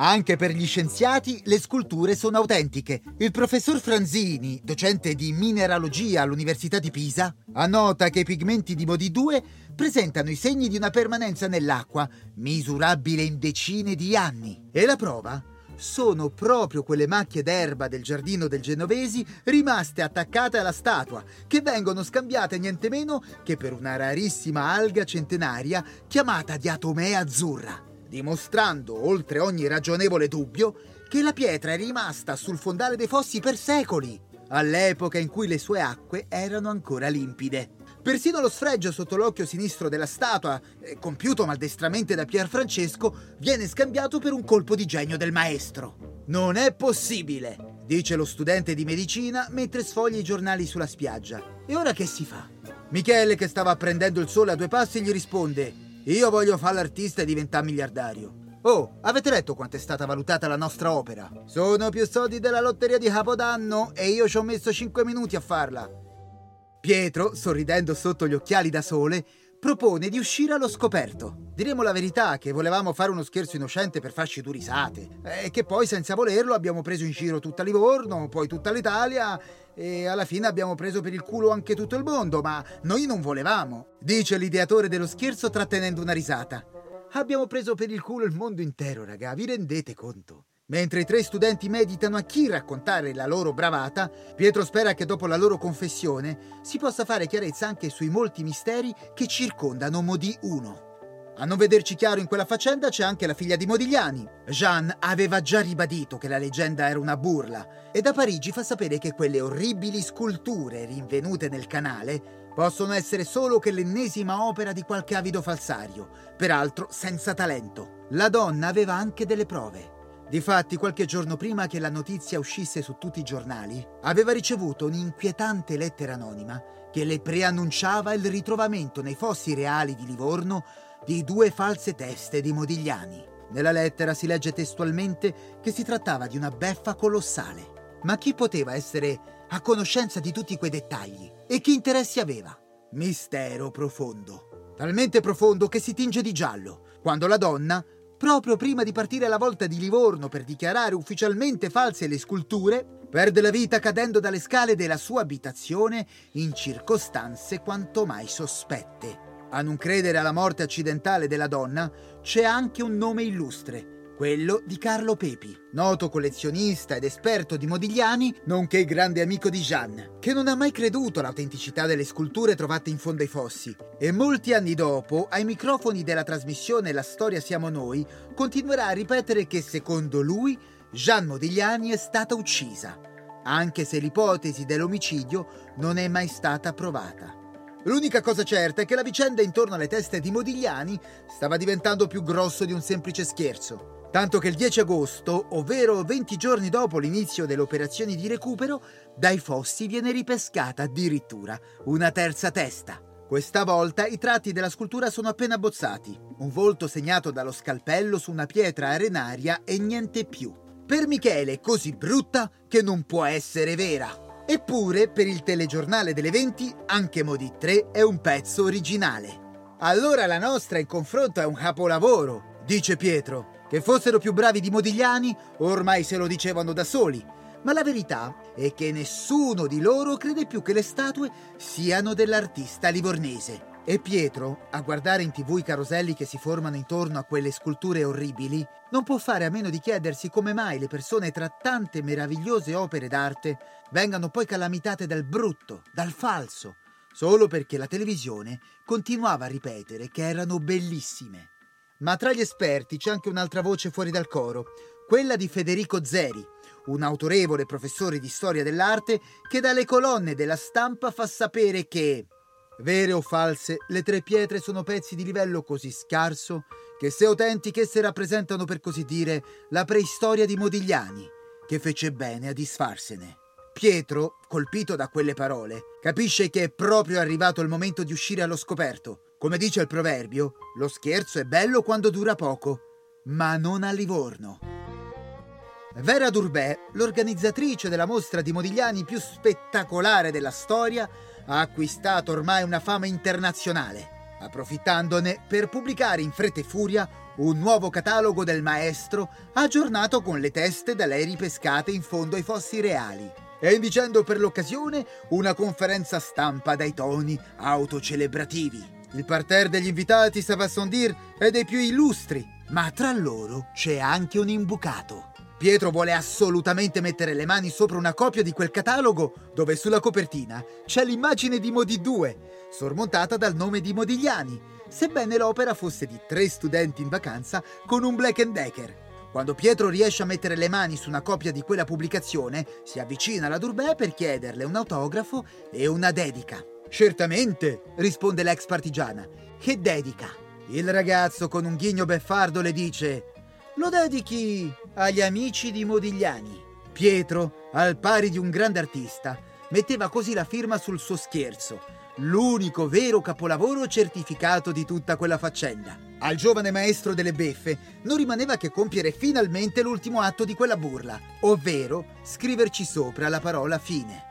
S2: Anche per gli scienziati le sculture sono autentiche. Il professor Franzini, docente di mineralogia all'Università di Pisa, annota che i pigmenti di Modi 2 presentano i segni di una permanenza nell'acqua, misurabile in decine di anni. E la prova? Sono proprio quelle macchie d'erba del giardino del Genovesi rimaste attaccate alla statua, che vengono scambiate niente meno che per una rarissima alga centenaria chiamata diatomea azzurra dimostrando, oltre ogni ragionevole dubbio, che la pietra è rimasta sul fondale dei fossi per secoli, all'epoca in cui le sue acque erano ancora limpide. Persino lo sfregio sotto l'occhio sinistro della statua, eh, compiuto maldestramente da Pier Francesco, viene scambiato per un colpo di genio del maestro. Non è possibile, dice lo studente di medicina mentre sfoglia i giornali sulla spiaggia. E ora che si fa? Michele, che stava prendendo il sole a due passi, gli risponde: io voglio fare l'artista e diventare miliardario. Oh, avete letto quanto è stata valutata la nostra opera? Sono più soldi della lotteria di Capodanno e io ci ho messo 5 minuti a farla. Pietro, sorridendo sotto gli occhiali da sole, propone di uscire allo scoperto. Diremo la verità che volevamo fare uno scherzo innocente per farci due risate e che poi senza volerlo abbiamo preso in giro tutta Livorno, poi tutta l'Italia e alla fine abbiamo preso per il culo anche tutto il mondo, ma noi non volevamo, dice l'ideatore dello scherzo trattenendo una risata. Abbiamo preso per il culo il mondo intero, raga, vi rendete conto? Mentre i tre studenti meditano a chi raccontare la loro bravata, Pietro spera che dopo la loro confessione si possa fare chiarezza anche sui molti misteri che circondano Modi 1. A non vederci chiaro in quella faccenda c'è anche la figlia di Modigliani. Jeanne aveva già ribadito che la leggenda era una burla e da Parigi fa sapere che quelle orribili sculture rinvenute nel canale possono essere solo che l'ennesima opera di qualche avido falsario, peraltro senza talento. La donna aveva anche delle prove. Difatti, qualche giorno prima che la notizia uscisse su tutti i giornali, aveva ricevuto un'inquietante lettera anonima che le preannunciava il ritrovamento nei fossi reali di Livorno di due false teste di Modigliani. Nella lettera si legge testualmente che si trattava di una beffa colossale. Ma chi poteva essere a conoscenza di tutti quei dettagli? E che interessi aveva? Mistero profondo. Talmente profondo che si tinge di giallo, quando la donna, proprio prima di partire alla volta di Livorno per dichiarare ufficialmente false le sculture, perde la vita cadendo dalle scale della sua abitazione in circostanze quanto mai sospette. A non credere alla morte accidentale della donna, c'è anche un nome illustre, quello di Carlo Pepi, noto collezionista ed esperto di Modigliani, nonché grande amico di Jeanne, che non ha mai creduto all'autenticità delle sculture trovate in fondo ai fossi e molti anni dopo, ai microfoni della trasmissione La storia siamo noi, continuerà a ripetere che secondo lui Jeanne Modigliani è stata uccisa, anche se l'ipotesi dell'omicidio non è mai stata provata. L'unica cosa certa è che la vicenda intorno alle teste di Modigliani stava diventando più grosso di un semplice scherzo. Tanto che il 10 agosto, ovvero 20 giorni dopo l'inizio delle operazioni di recupero, dai fossi viene ripescata addirittura una terza testa. Questa volta i tratti della scultura sono appena abbozzati, un volto segnato dallo scalpello su una pietra arenaria e niente più. Per Michele è così brutta che non può essere vera. Eppure, per il telegiornale delle 20, anche Modi 3 è un pezzo originale. Allora la nostra in confronto è un capolavoro, dice Pietro. Che fossero più bravi di Modigliani, ormai se lo dicevano da soli. Ma la verità è che nessuno di loro crede più che le statue siano dell'artista livornese. E Pietro, a guardare in tv i caroselli che si formano intorno a quelle sculture orribili, non può fare a meno di chiedersi come mai le persone tra tante meravigliose opere d'arte vengano poi calamitate dal brutto, dal falso, solo perché la televisione continuava a ripetere che erano bellissime. Ma tra gli esperti c'è anche un'altra voce fuori dal coro, quella di Federico Zeri, un autorevole professore di storia dell'arte che dalle colonne della stampa fa sapere che Vere o false, le tre pietre sono pezzi di livello così scarso che se autentiche esse rappresentano per così dire la preistoria di Modigliani, che fece bene a disfarsene. Pietro, colpito da quelle parole, capisce che è proprio arrivato il momento di uscire allo scoperto. Come dice il proverbio, lo scherzo è bello quando dura poco, ma non a Livorno. Vera Durbè, l'organizzatrice della mostra di Modigliani più spettacolare della storia, ha acquistato ormai una fama internazionale, approfittandone per pubblicare in fretta e furia un nuovo catalogo del maestro aggiornato con le teste da lei ripescate in fondo ai fossi reali e indicendo per l'occasione una conferenza stampa dai toni autocelebrativi. Il parterre degli invitati, ça va sans dire, è dei più illustri, ma tra loro c'è anche un imbucato. Pietro vuole assolutamente mettere le mani sopra una copia di quel catalogo dove sulla copertina c'è l'immagine di Modi 2, sormontata dal nome di Modigliani, sebbene l'opera fosse di tre studenti in vacanza con un Black Decker. Quando Pietro riesce a mettere le mani su una copia di quella pubblicazione, si avvicina alla Durbè per chiederle un autografo e una dedica. Certamente, risponde l'ex partigiana. Che dedica? Il ragazzo con un ghigno beffardo le dice lo dedichi agli amici di Modigliani. Pietro, al pari di un grande artista, metteva così la firma sul suo scherzo, l'unico vero capolavoro certificato di tutta quella faccenda. Al giovane maestro delle beffe non rimaneva che compiere finalmente l'ultimo atto di quella burla, ovvero scriverci sopra la parola fine.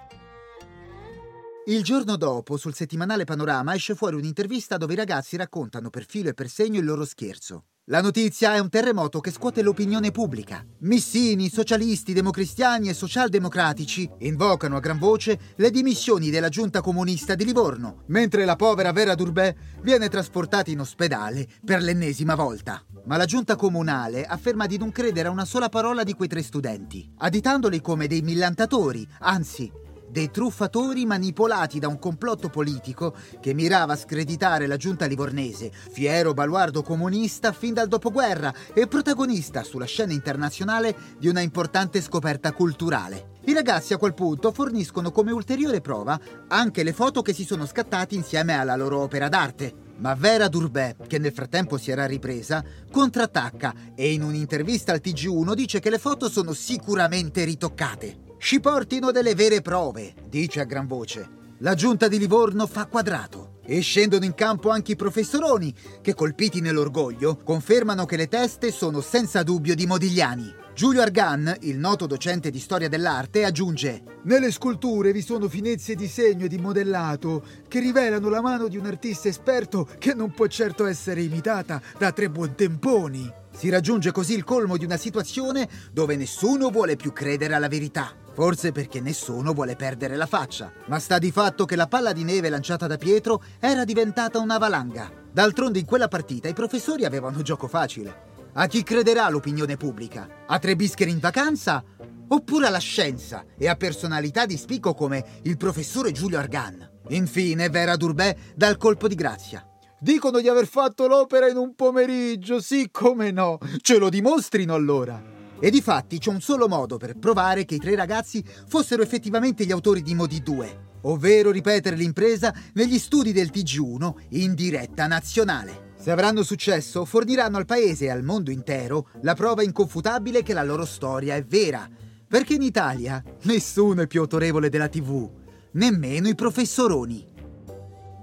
S2: Il giorno dopo, sul settimanale Panorama, esce fuori un'intervista dove i ragazzi raccontano per filo e per segno il loro scherzo. La notizia è un terremoto che scuote l'opinione pubblica. Missini, socialisti, democristiani e socialdemocratici invocano a gran voce le dimissioni della giunta comunista di Livorno, mentre la povera Vera Durbè viene trasportata in ospedale per l'ennesima volta. Ma la giunta comunale afferma di non credere a una sola parola di quei tre studenti, additandoli come dei millantatori, anzi dei truffatori manipolati da un complotto politico che mirava a screditare la giunta livornese, fiero baluardo comunista fin dal dopoguerra e protagonista sulla scena internazionale di una importante scoperta culturale. I ragazzi a quel punto forniscono come ulteriore prova anche le foto che si sono scattati insieme alla loro opera d'arte. Ma Vera Durbè, che nel frattempo si era ripresa, contrattacca e in un'intervista al TG1 dice che le foto sono sicuramente ritoccate. Ci portino delle vere prove, dice a gran voce. La giunta di Livorno fa quadrato e scendono in campo anche i professoroni che, colpiti nell'orgoglio, confermano che le teste sono senza dubbio di Modigliani. Giulio Argan, il noto docente di storia dell'arte, aggiunge
S4: Nelle sculture vi sono finezze di segno e di modellato che rivelano la mano di un artista esperto che non può certo essere imitata da tre buontemponi.
S2: Si raggiunge così il colmo di una situazione dove nessuno vuole più credere alla verità. Forse perché nessuno vuole perdere la faccia. Ma sta di fatto che la palla di neve lanciata da Pietro era diventata una valanga. D'altronde in quella partita i professori avevano gioco facile. A chi crederà l'opinione pubblica? A tre bischeri in vacanza? Oppure alla scienza e a personalità di spicco come il professore Giulio Argan? Infine Vera Durbè dà il colpo di grazia.
S4: Dicono di aver fatto l'opera in un pomeriggio, sì come no. Ce lo dimostrino allora.
S2: E di fatti c'è un solo modo per provare che i tre ragazzi fossero effettivamente gli autori di Modi 2, ovvero ripetere l'impresa negli studi del TG1 in diretta nazionale. Se avranno successo, forniranno al paese e al mondo intero la prova inconfutabile che la loro storia è vera. Perché in Italia nessuno è più autorevole della TV, nemmeno i professoroni.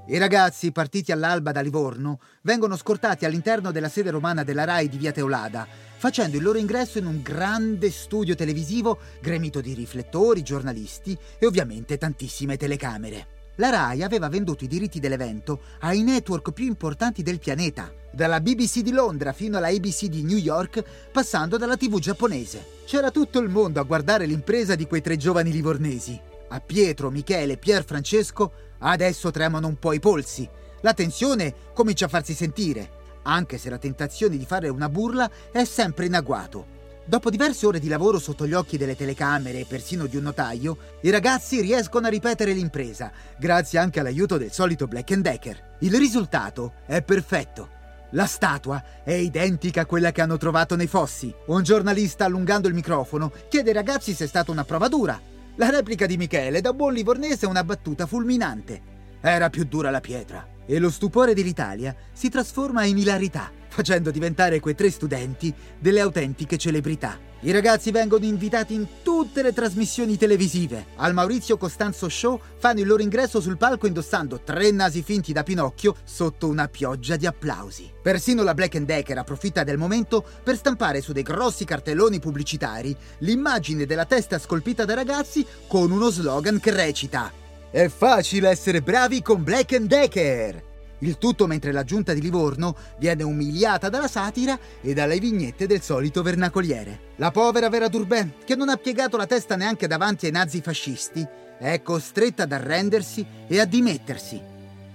S2: I ragazzi, partiti all'alba da Livorno, vengono scortati all'interno della sede romana della RAI di Via Teolada, facendo il loro ingresso in un grande studio televisivo gremito di riflettori, giornalisti e ovviamente tantissime telecamere la RAI aveva venduto i diritti dell'evento ai network più importanti del pianeta, dalla BBC di Londra fino alla ABC di New York, passando dalla TV giapponese. C'era tutto il mondo a guardare l'impresa di quei tre giovani livornesi. A Pietro, Michele e Pier Francesco adesso tremano un po' i polsi. La tensione comincia a farsi sentire, anche se la tentazione di fare una burla è sempre in agguato. Dopo diverse ore di lavoro sotto gli occhi delle telecamere e persino di un notaio, i ragazzi riescono a ripetere l'impresa, grazie anche all'aiuto del solito Black Decker. Il risultato è perfetto. La statua è identica a quella che hanno trovato nei fossi. Un giornalista, allungando il microfono, chiede ai ragazzi se è stata una prova dura. La replica di Michele, da buon livornese, è una battuta fulminante. Era più dura la pietra. E lo stupore dell'Italia si trasforma in ilarità facendo diventare quei tre studenti delle autentiche celebrità. I ragazzi vengono invitati in tutte le trasmissioni televisive. Al Maurizio Costanzo Show fanno il loro ingresso sul palco indossando tre nasi finti da Pinocchio sotto una pioggia di applausi. Persino la Black Decker approfitta del momento per stampare su dei grossi cartelloni pubblicitari l'immagine della testa scolpita dai ragazzi con uno slogan che recita È facile essere bravi con Black Decker! Il tutto mentre la giunta di Livorno viene umiliata dalla satira e dalle vignette del solito vernacoliere. La povera Vera Durbin, che non ha piegato la testa neanche davanti ai nazifascisti, è costretta ad arrendersi e a dimettersi.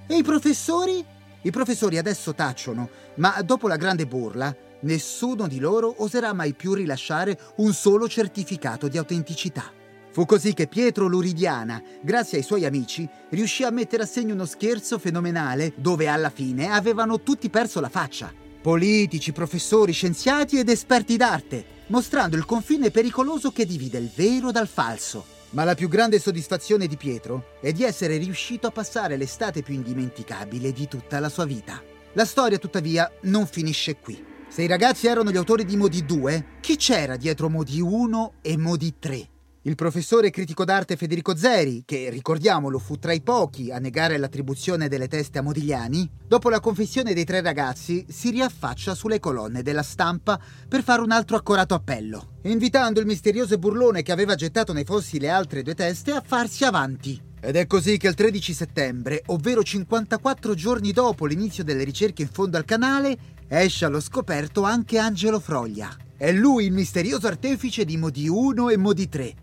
S2: E i professori? I professori adesso tacciono, ma dopo la grande burla, nessuno di loro oserà mai più rilasciare un solo certificato di autenticità. Fu così che Pietro Luridiana, grazie ai suoi amici, riuscì a mettere a segno uno scherzo fenomenale dove alla fine avevano tutti perso la faccia. Politici, professori, scienziati ed esperti d'arte, mostrando il confine pericoloso che divide il vero dal falso. Ma la più grande soddisfazione di Pietro è di essere riuscito a passare l'estate più indimenticabile di tutta la sua vita. La storia, tuttavia, non finisce qui. Se i ragazzi erano gli autori di Modi 2, chi c'era dietro Modi 1 e Modi 3? Il professore critico d'arte Federico Zeri, che ricordiamolo fu tra i pochi a negare l'attribuzione delle teste a Modigliani, dopo la confessione dei tre ragazzi si riaffaccia sulle colonne della stampa per fare un altro accorato appello, invitando il misterioso burlone che aveva gettato nei fossi le altre due teste a farsi avanti. Ed è così che il 13 settembre, ovvero 54 giorni dopo l'inizio delle ricerche in fondo al canale, esce allo scoperto anche Angelo Froglia. È lui il misterioso artefice di Modi 1 e Modi 3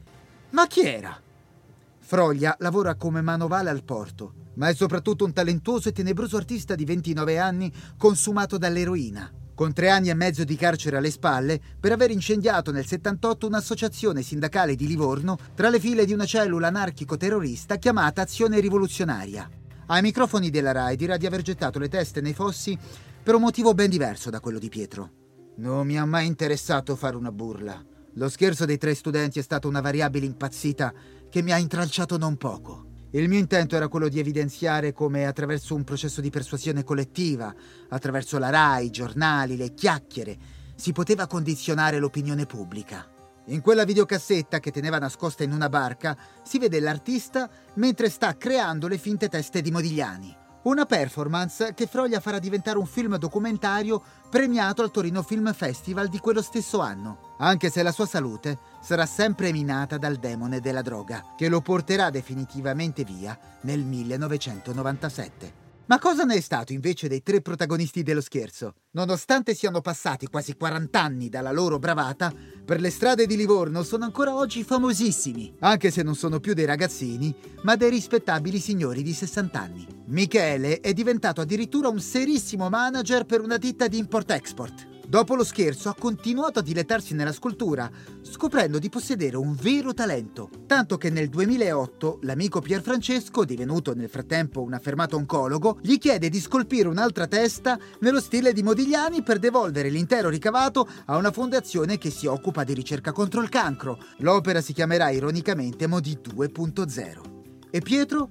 S2: ma chi era? Froglia lavora come manovale al porto, ma è soprattutto un talentuoso e tenebroso artista di 29 anni consumato dall'eroina, con tre anni e mezzo di carcere alle spalle per aver incendiato nel 78 un'associazione sindacale di Livorno tra le file di una cellula anarchico-terrorista chiamata Azione Rivoluzionaria. Ai microfoni della RAI dirà di aver gettato le teste nei fossi per un motivo ben diverso da quello di Pietro. Non mi ha mai interessato fare una burla. Lo scherzo dei tre studenti è stata una variabile impazzita che mi ha intralciato non poco. Il mio intento era quello di evidenziare come attraverso un processo di persuasione collettiva, attraverso la RAI, i giornali, le chiacchiere, si poteva condizionare l'opinione pubblica. In quella videocassetta che teneva nascosta in una barca si vede l'artista mentre sta creando le finte teste di Modigliani. Una performance che Froglia farà diventare un film documentario premiato al Torino Film Festival di quello stesso anno, anche se la sua salute sarà sempre minata dal demone della droga, che lo porterà definitivamente via nel 1997. Ma cosa ne è stato invece dei tre protagonisti dello scherzo? Nonostante siano passati quasi 40 anni dalla loro bravata, per le strade di Livorno sono ancora oggi famosissimi, anche se non sono più dei ragazzini, ma dei rispettabili signori di 60 anni. Michele è diventato addirittura un serissimo manager per una ditta di import-export. Dopo lo scherzo ha continuato a dilettarsi nella scultura, scoprendo di possedere un vero talento. Tanto che nel 2008 l'amico Pierfrancesco, divenuto nel frattempo un affermato oncologo, gli chiede di scolpire un'altra testa nello stile di Modigliani per devolvere l'intero ricavato a una fondazione che si occupa di ricerca contro il cancro. L'opera si chiamerà ironicamente Modi 2.0. E Pietro?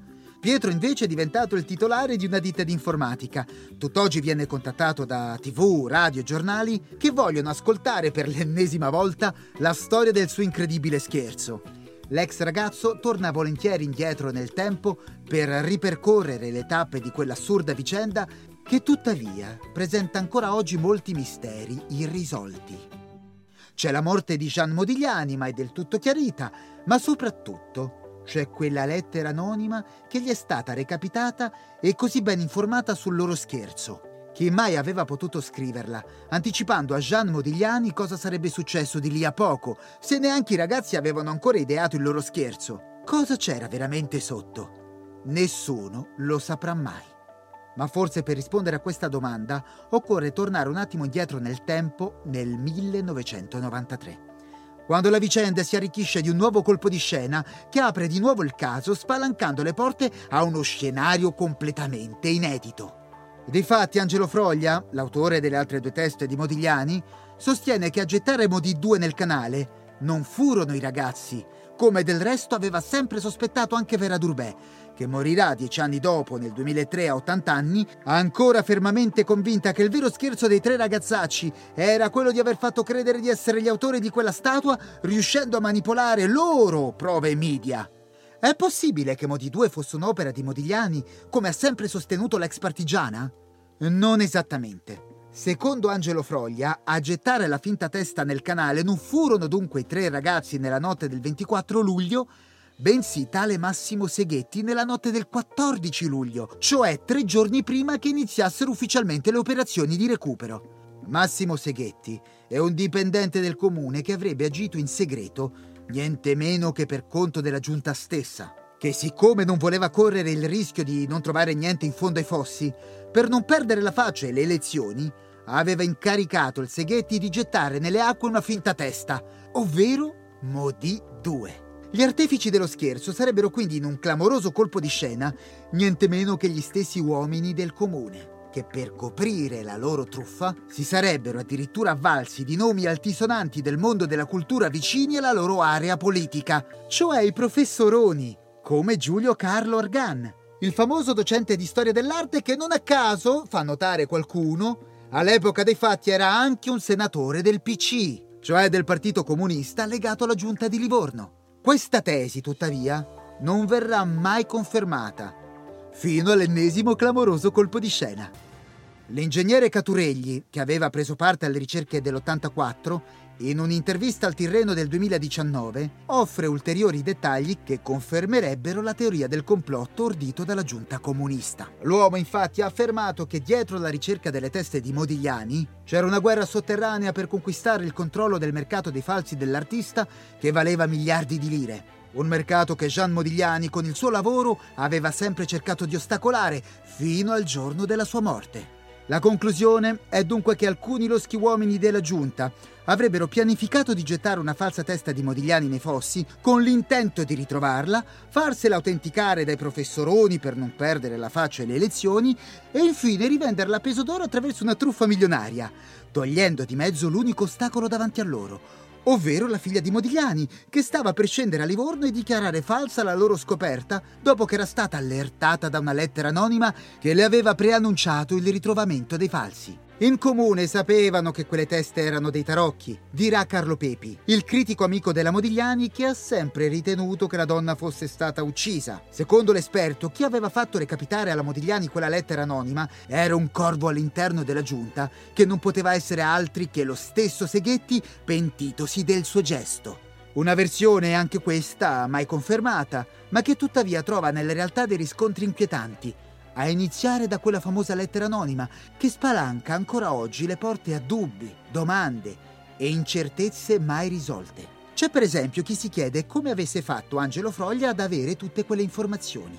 S2: Pietro invece è diventato il titolare di una ditta di informatica. Tutt'oggi viene contattato da tv, radio, giornali che vogliono ascoltare per l'ennesima volta la storia del suo incredibile scherzo. L'ex ragazzo torna volentieri indietro nel tempo per ripercorrere le tappe di quell'assurda vicenda che tuttavia presenta ancora oggi molti misteri irrisolti. C'è la morte di Jean Modigliani, ma è del tutto chiarita, ma soprattutto c'è quella lettera anonima che gli è stata recapitata e così ben informata sul loro scherzo. Chi mai aveva potuto scriverla, anticipando a Jean Modigliani cosa sarebbe successo di lì a poco, se neanche i ragazzi avevano ancora ideato il loro scherzo? Cosa c'era veramente sotto? Nessuno lo saprà mai. Ma forse per rispondere a questa domanda occorre tornare un attimo indietro nel tempo, nel 1993 quando la vicenda si arricchisce di un nuovo colpo di scena che apre di nuovo il caso spalancando le porte a uno scenario completamente inedito. Difatti Angelo Froglia, l'autore delle altre due teste di Modigliani, sostiene che a gettare Modi 2 nel canale non furono i ragazzi, come del resto aveva sempre sospettato anche Vera Durbet, che morirà dieci anni dopo, nel 2003 a 80 anni, ancora fermamente convinta che il vero scherzo dei tre ragazzacci era quello di aver fatto credere di essere gli autori di quella statua, riuscendo a manipolare loro prove media. È possibile che Modi 2 fosse un'opera di Modigliani, come ha sempre sostenuto l'ex partigiana? Non esattamente. Secondo Angelo Froglia, a gettare la finta testa nel canale non furono dunque i tre ragazzi nella notte del 24 luglio, bensì tale Massimo Seghetti nella notte del 14 luglio, cioè tre giorni prima che iniziassero ufficialmente le operazioni di recupero. Massimo Seghetti è un dipendente del comune che avrebbe agito in segreto, niente meno che per conto della giunta stessa, che siccome non voleva correre il rischio di non trovare niente in fondo ai fossi, per non perdere la faccia e le elezioni, aveva incaricato il Seghetti di gettare nelle acque una finta testa, ovvero Modi 2. Gli artefici dello scherzo sarebbero quindi in un clamoroso colpo di scena niente meno che gli stessi uomini del comune, che per coprire la loro truffa si sarebbero addirittura avvalsi di nomi altisonanti del mondo della cultura vicini alla loro area politica, cioè i professoroni, come Giulio Carlo Organ, il famoso docente di storia dell'arte che non a caso, fa notare qualcuno, all'epoca dei fatti era anche un senatore del PC, cioè del Partito Comunista legato alla giunta di Livorno. Questa tesi, tuttavia, non verrà mai confermata, fino all'ennesimo clamoroso colpo di scena. L'ingegnere Caturegli, che aveva preso parte alle ricerche dell'84, in un'intervista al Tirreno del 2019 offre ulteriori dettagli che confermerebbero la teoria del complotto ordito dalla giunta comunista. L'uomo infatti ha affermato che dietro la ricerca delle teste di Modigliani c'era una guerra sotterranea per conquistare il controllo del mercato dei falsi dell'artista che valeva miliardi di lire. Un mercato che Jean Modigliani con il suo lavoro aveva sempre cercato di ostacolare fino al giorno della sua morte. La conclusione è dunque che alcuni loschi uomini della giunta avrebbero pianificato di gettare una falsa testa di Modigliani nei fossi con l'intento di ritrovarla, farsela autenticare dai professoroni per non perdere la faccia alle elezioni e infine rivenderla a peso d'oro attraverso una truffa milionaria, togliendo di mezzo l'unico ostacolo davanti a loro, ovvero la figlia di Modigliani, che stava per scendere a Livorno e dichiarare falsa la loro scoperta dopo che era stata allertata da una lettera anonima che le aveva preannunciato il ritrovamento dei falsi. In comune sapevano che quelle teste erano dei tarocchi, dirà Carlo Pepi, il critico amico della Modigliani che ha sempre ritenuto che la donna fosse stata uccisa. Secondo l'esperto, chi aveva fatto recapitare alla Modigliani quella lettera anonima era un corvo all'interno della giunta che non poteva essere altri che lo stesso Seghetti pentitosi del suo gesto. Una versione anche questa mai confermata, ma che tuttavia trova nella realtà dei riscontri inquietanti, a iniziare da quella famosa lettera anonima che spalanca ancora oggi le porte a dubbi, domande e incertezze mai risolte. C'è per esempio chi si chiede come avesse fatto Angelo Froglia ad avere tutte quelle informazioni.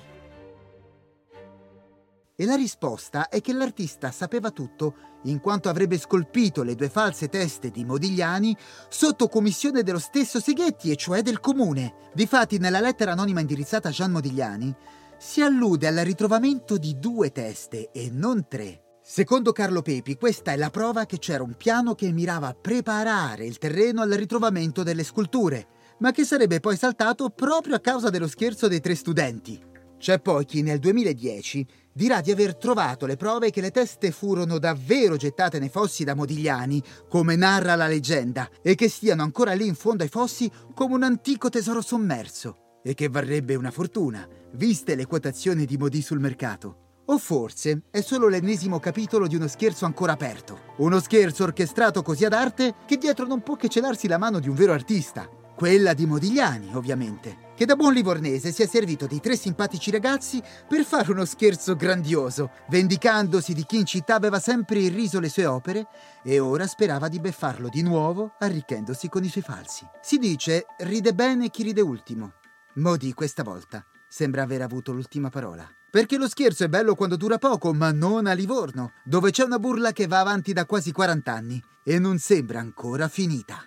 S2: E la risposta è che l'artista sapeva tutto, in quanto avrebbe scolpito le due false teste di Modigliani sotto commissione dello stesso Seghetti, e cioè del comune. Difatti, nella lettera anonima indirizzata a Gian Modigliani, si allude al ritrovamento di due teste e non tre. Secondo Carlo Pepi, questa è la prova che c'era un piano che mirava a preparare il terreno al ritrovamento delle sculture, ma che sarebbe poi saltato proprio a causa dello scherzo dei tre studenti. C'è poi chi nel 2010 dirà di aver trovato le prove che le teste furono davvero gettate nei fossi da Modigliani, come narra la leggenda, e che stiano ancora lì in fondo ai fossi come un antico tesoro sommerso, e che varrebbe una fortuna, viste le quotazioni di Modi sul mercato. O forse è solo l'ennesimo capitolo di uno scherzo ancora aperto. Uno scherzo orchestrato così ad arte che dietro non può che celarsi la mano di un vero artista. Quella di Modigliani, ovviamente, che da buon livornese si è servito di tre simpatici ragazzi per fare uno scherzo grandioso, vendicandosi di chi in città aveva sempre irriso le sue opere e ora sperava di beffarlo di nuovo, arricchendosi con i suoi falsi. Si dice ride bene chi ride ultimo. Modi questa volta sembra aver avuto l'ultima parola. Perché lo scherzo è bello quando dura poco, ma non a Livorno, dove c'è una burla che va avanti da quasi 40 anni e non sembra ancora finita.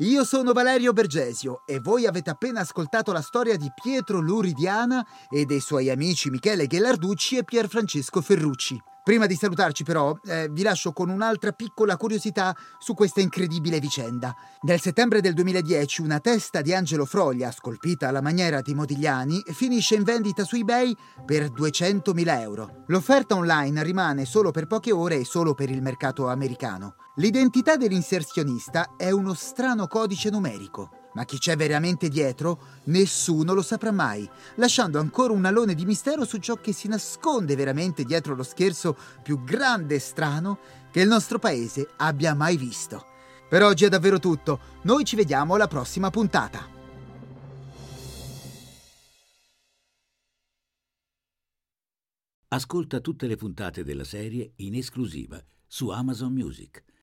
S2: Io sono Valerio Bergesio e voi avete appena ascoltato la storia di Pietro Luridiana e dei suoi amici Michele Ghellarducci e Pierfrancesco Ferrucci. Prima di salutarci però eh, vi lascio con un'altra piccola curiosità su questa incredibile vicenda. Nel settembre del 2010 una testa di Angelo Froglia, scolpita alla maniera di Modigliani, finisce in vendita su eBay per 200.000 euro. L'offerta online rimane solo per poche ore e solo per il mercato americano. L'identità dell'inserzionista è uno strano codice numerico. Ma chi c'è veramente dietro? Nessuno lo saprà mai, lasciando ancora un alone di mistero su ciò che si nasconde veramente dietro lo scherzo più grande e strano che il nostro paese abbia mai visto. Per oggi è davvero tutto, noi ci vediamo alla prossima puntata.
S1: Ascolta tutte le puntate della serie in esclusiva su Amazon Music